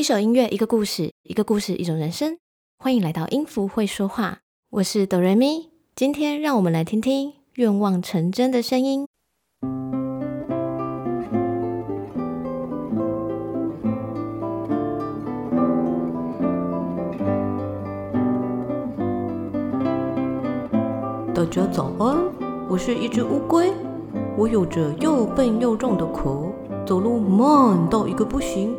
一首音乐，一个故事，一个故事，一种人生。欢迎来到音符会说话，我是哆瑞咪。今天让我们来听听愿望成真的声音。大家早安，我是一只乌龟，我有着又笨又重的壳，走路慢到一个不行。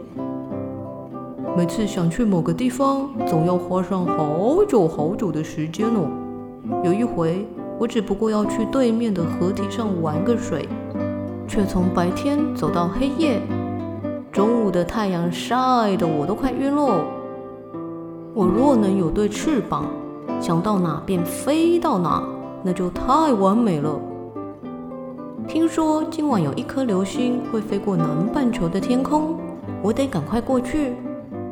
每次想去某个地方，总要花上好久好久的时间哦。有一回，我只不过要去对面的河堤上玩个水，却从白天走到黑夜，中午的太阳晒得我都快晕了。我若能有对翅膀，想到哪便飞到哪。那就太完美了。听说今晚有一颗流星会飞过南半球的天空，我得赶快过去。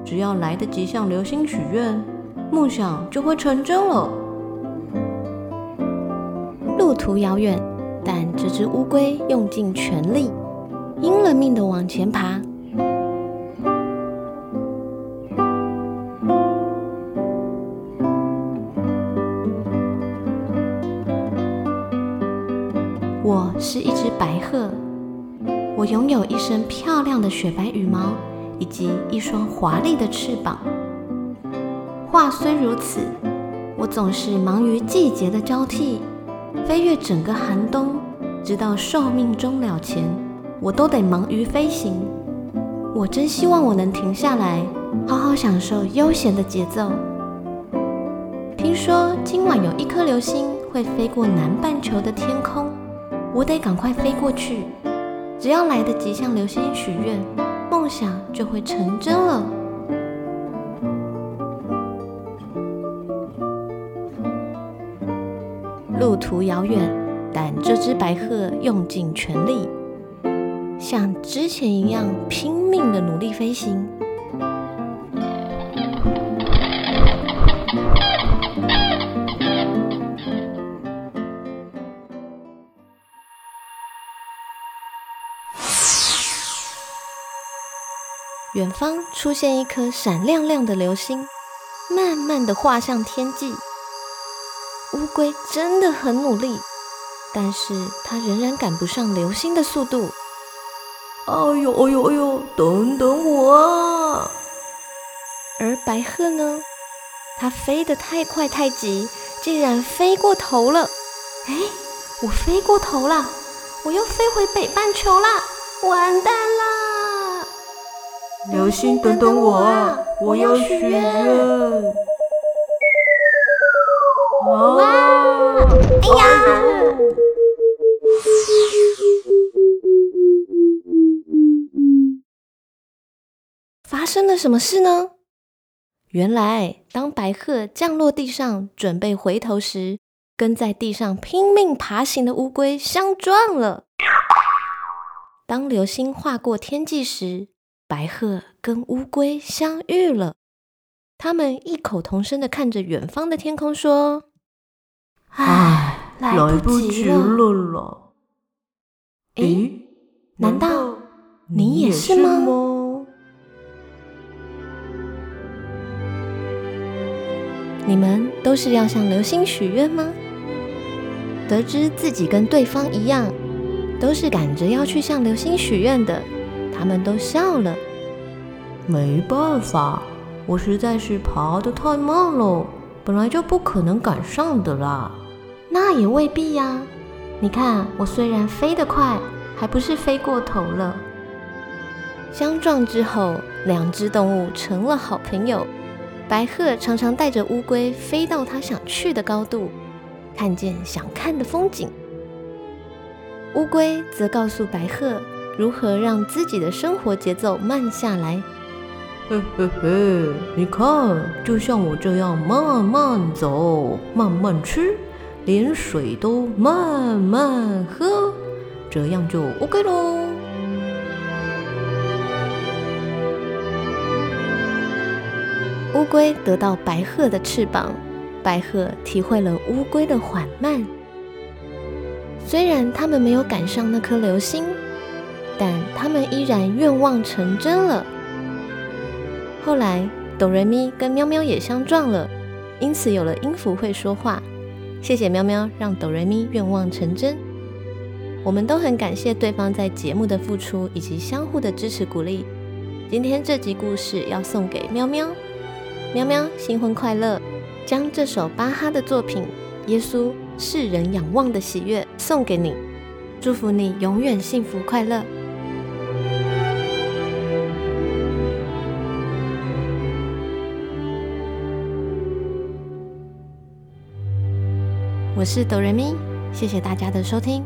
只要来得及向流星许愿，梦想就会成真了。路途遥远，但这只乌龟用尽全力，拼了命的往前爬。我是一只白鹤，我拥有一身漂亮的雪白羽毛，以及一双华丽的翅膀。话虽如此，我总是忙于季节的交替，飞越整个寒冬，直到寿命终了前，我都得忙于飞行。我真希望我能停下来，好好享受悠闲的节奏。听说今晚有一颗流星会飞过南半球的天空。我得赶快飞过去，只要来得及向流星许愿，想就会成真了。路途遥远，但这只白鹤用尽全力，像之前一样拼命的努力飞行。远方出现一颗闪亮亮的流星，慢慢的画向天际。乌龟真的很努力，但是它仍然赶不上流星的速度。哎呦哎呦哎呦！等等我啊！而白鹤呢？它飞得太快太急，竟然飞过头了。哎，我飞过头了，我又飞回北半球了！完蛋啦！流星，等等我啊！我要许愿。哇！哎呀！发生了什么事呢？原来，当白鹤降落地上，准备回头时，跟在地上拼命爬行的乌龟相撞了。当流星划过天际时，白鹤跟乌龟相遇了，他们异口同声的看着远方的天空说：“唉，来不及了了。”诶，难道你也是吗？你们都是要向流星许愿吗？得知自己跟对方一样，都是赶着要去向流星许愿的。他们都笑了。没办法，我实在是爬得太慢了，本来就不可能赶上的啦。那也未必呀。你看，我虽然飞得快，还不是飞过头了。相撞之后，两只动物成了好朋友。白鹤常常带着乌龟飞到它想去的高度，看见想看的风景。乌龟则告诉白鹤。如何让自己的生活节奏慢下来？嘿嘿嘿，你看，就像我这样慢慢走，慢慢吃，连水都慢慢喝，这样就 OK 喽。乌龟得到白鹤的翅膀，白鹤体会了乌龟的缓慢。虽然他们没有赶上那颗流星。但他们依然愿望成真了。后来哆瑞咪跟喵喵也相撞了，因此有了音符会说话。谢谢喵喵，让哆瑞咪愿望成真。我们都很感谢对方在节目的付出以及相互的支持鼓励。今天这集故事要送给喵喵，喵喵新婚快乐！将这首巴哈的作品《耶稣世人仰望的喜悦》送给你，祝福你永远幸福快乐。我是哆瑞咪，谢谢大家的收听。